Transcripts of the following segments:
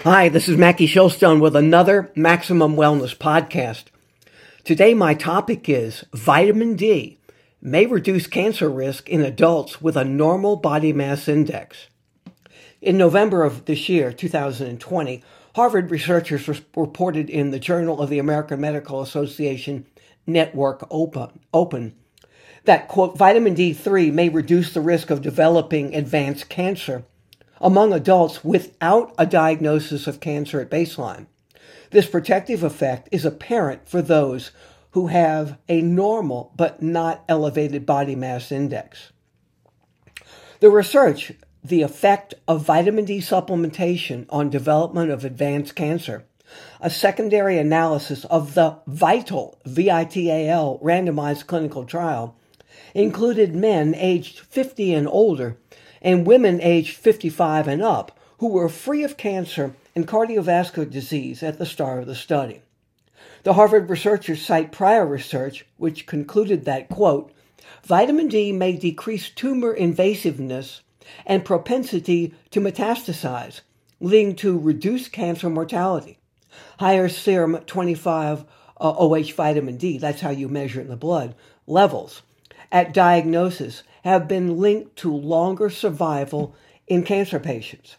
Hi, this is Mackie Shilstone with another Maximum Wellness podcast. Today, my topic is vitamin D may reduce cancer risk in adults with a normal body mass index. In November of this year, 2020, Harvard researchers reported in the Journal of the American Medical Association Network Open, Open that, quote, vitamin D3 may reduce the risk of developing advanced cancer among adults without a diagnosis of cancer at baseline. This protective effect is apparent for those who have a normal but not elevated body mass index. The research, the effect of vitamin D supplementation on development of advanced cancer, a secondary analysis of the VITAL, V-I-T-A-L, randomized clinical trial, included men aged 50 and older and women aged 55 and up who were free of cancer and cardiovascular disease at the start of the study. The Harvard researchers cite prior research which concluded that, quote, vitamin D may decrease tumor invasiveness and propensity to metastasize, leading to reduced cancer mortality. Higher serum 25 uh, OH vitamin D, that's how you measure it in the blood, levels at diagnosis have been linked to longer survival in cancer patients.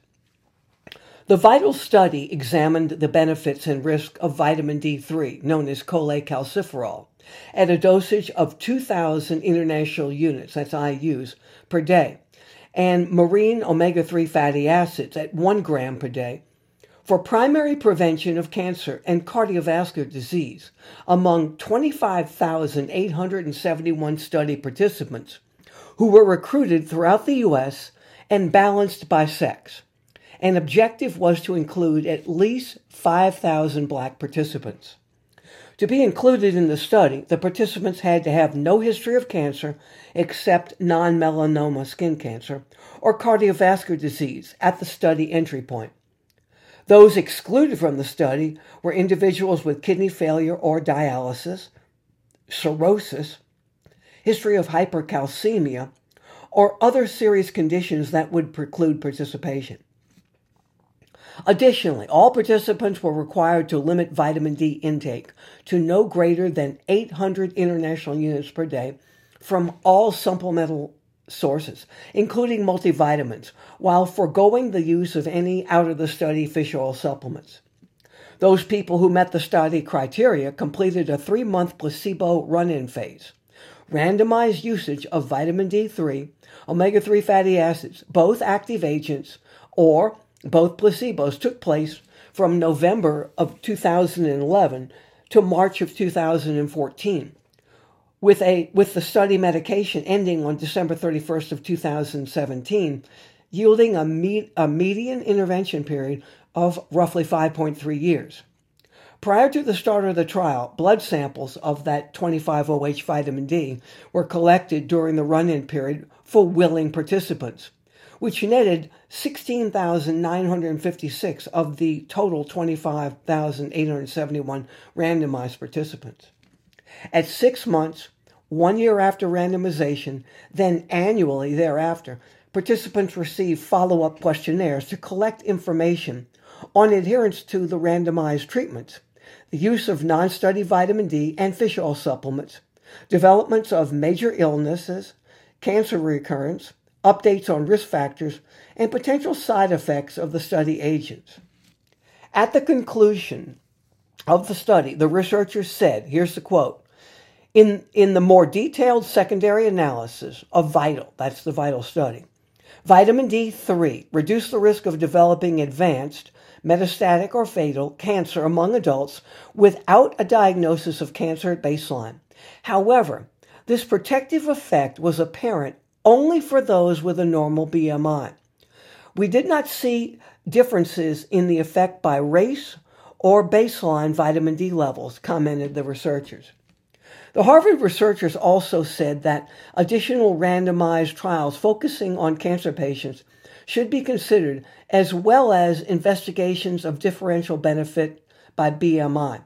The VITAL study examined the benefits and risk of vitamin D3, known as cholecalciferol, at a dosage of 2,000 international units, that's IUs, per day, and marine omega 3 fatty acids at 1 gram per day for primary prevention of cancer and cardiovascular disease among 25,871 study participants who were recruited throughout the U.S. and balanced by sex. An objective was to include at least 5,000 black participants. To be included in the study, the participants had to have no history of cancer except non melanoma skin cancer or cardiovascular disease at the study entry point. Those excluded from the study were individuals with kidney failure or dialysis, cirrhosis, history of hypercalcemia, or other serious conditions that would preclude participation. Additionally, all participants were required to limit vitamin D intake to no greater than 800 international units per day from all supplemental sources, including multivitamins, while foregoing the use of any out of the study fish oil supplements. Those people who met the study criteria completed a three month placebo run in phase. Randomized usage of vitamin D3, omega 3 fatty acids, both active agents, or both placebos took place from November of 2011 to March of 2014 with a with the study medication ending on December 31st of 2017, yielding a, me, a median intervention period of roughly 5.3 years. Prior to the start of the trial, blood samples of that 25OH vitamin D were collected during the run-in period for willing participants, which netted 16,956 of the total 25,871 randomized participants. At six months, one year after randomization, then annually thereafter, participants receive follow up questionnaires to collect information on adherence to the randomized treatments, the use of non study vitamin D and fish oil supplements, developments of major illnesses, cancer recurrence, updates on risk factors, and potential side effects of the study agents. At the conclusion of the study, the researchers said, here's the quote, in, in the more detailed secondary analysis of VITAL, that's the VITAL study, vitamin D3 reduced the risk of developing advanced, metastatic, or fatal cancer among adults without a diagnosis of cancer at baseline. However, this protective effect was apparent only for those with a normal BMI. We did not see differences in the effect by race or baseline vitamin D levels, commented the researchers. The Harvard researchers also said that additional randomized trials focusing on cancer patients should be considered, as well as investigations of differential benefit by BMI.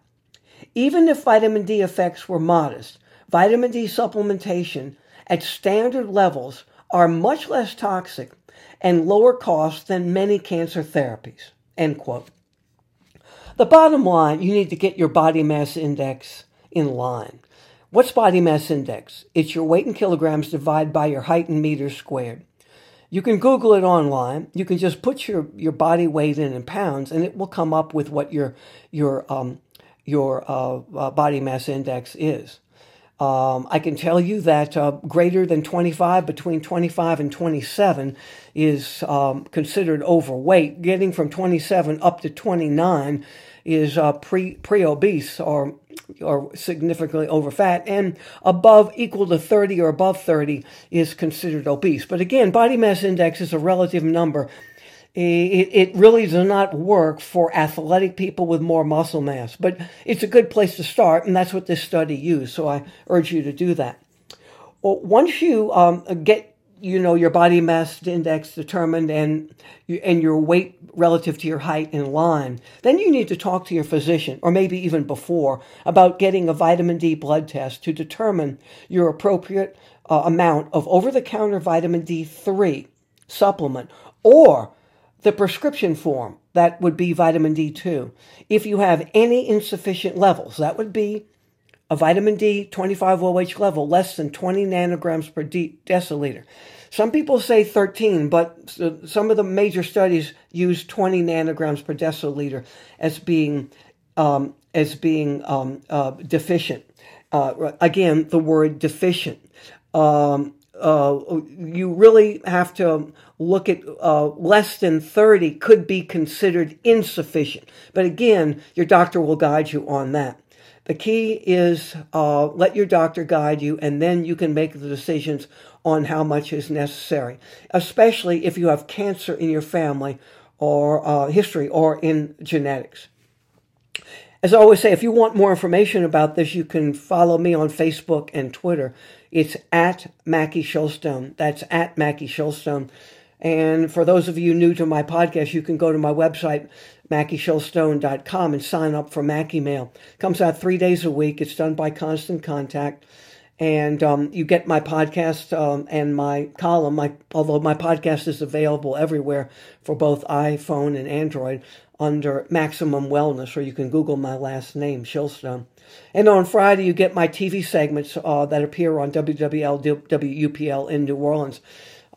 Even if vitamin D effects were modest, vitamin D supplementation at standard levels are much less toxic and lower cost than many cancer therapies. End quote. The bottom line, you need to get your body mass index in line. What's body mass index? It's your weight in kilograms divided by your height in meters squared. You can Google it online. You can just put your, your body weight in in pounds, and it will come up with what your your um, your uh, uh, body mass index is. Um, I can tell you that uh, greater than 25, between 25 and 27, is um, considered overweight. Getting from 27 up to 29 is uh, pre pre obese or or significantly over fat, and above equal to 30 or above 30 is considered obese. But again, body mass index is a relative number. It, it really does not work for athletic people with more muscle mass, but it's a good place to start, and that's what this study used. So I urge you to do that. Well, once you um, get you know your body mass index determined and and your weight relative to your height in line then you need to talk to your physician or maybe even before about getting a vitamin D blood test to determine your appropriate uh, amount of over the counter vitamin D3 supplement or the prescription form that would be vitamin D2 if you have any insufficient levels that would be a vitamin D 25 OH level less than 20 nanograms per de- deciliter. Some people say 13, but some of the major studies use 20 nanograms per deciliter as being um, as being um, uh, deficient. Uh, again, the word deficient. Um, uh, you really have to look at uh, less than 30 could be considered insufficient. But again, your doctor will guide you on that. The key is uh, let your doctor guide you, and then you can make the decisions on how much is necessary, especially if you have cancer in your family or uh, history or in genetics. As I always say, if you want more information about this, you can follow me on Facebook and Twitter. It's at Mackie Shilstone. That's at Mackie Shilstone. And for those of you new to my podcast, you can go to my website, MackieShilstone.com, and sign up for Mackie Mail. It comes out three days a week. It's done by Constant Contact. And um, you get my podcast um, and my column. My, although my podcast is available everywhere for both iPhone and Android under Maximum Wellness, or you can Google my last name, Shilstone. And on Friday, you get my TV segments uh, that appear on WWL, WUPL in New Orleans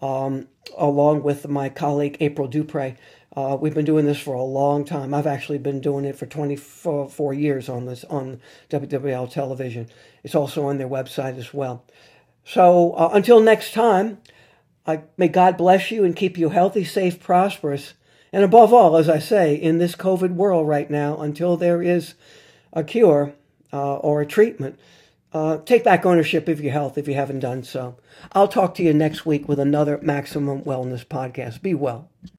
um, along with my colleague April Dupre. Uh, we've been doing this for a long time. I've actually been doing it for 24 years on this on WWL television. It's also on their website as well. So uh, until next time, I, may God bless you and keep you healthy, safe, prosperous, and above all, as I say, in this COVID world right now, until there is a cure uh, or a treatment. Uh, take back ownership of your health if you haven't done so. I'll talk to you next week with another Maximum Wellness podcast. Be well.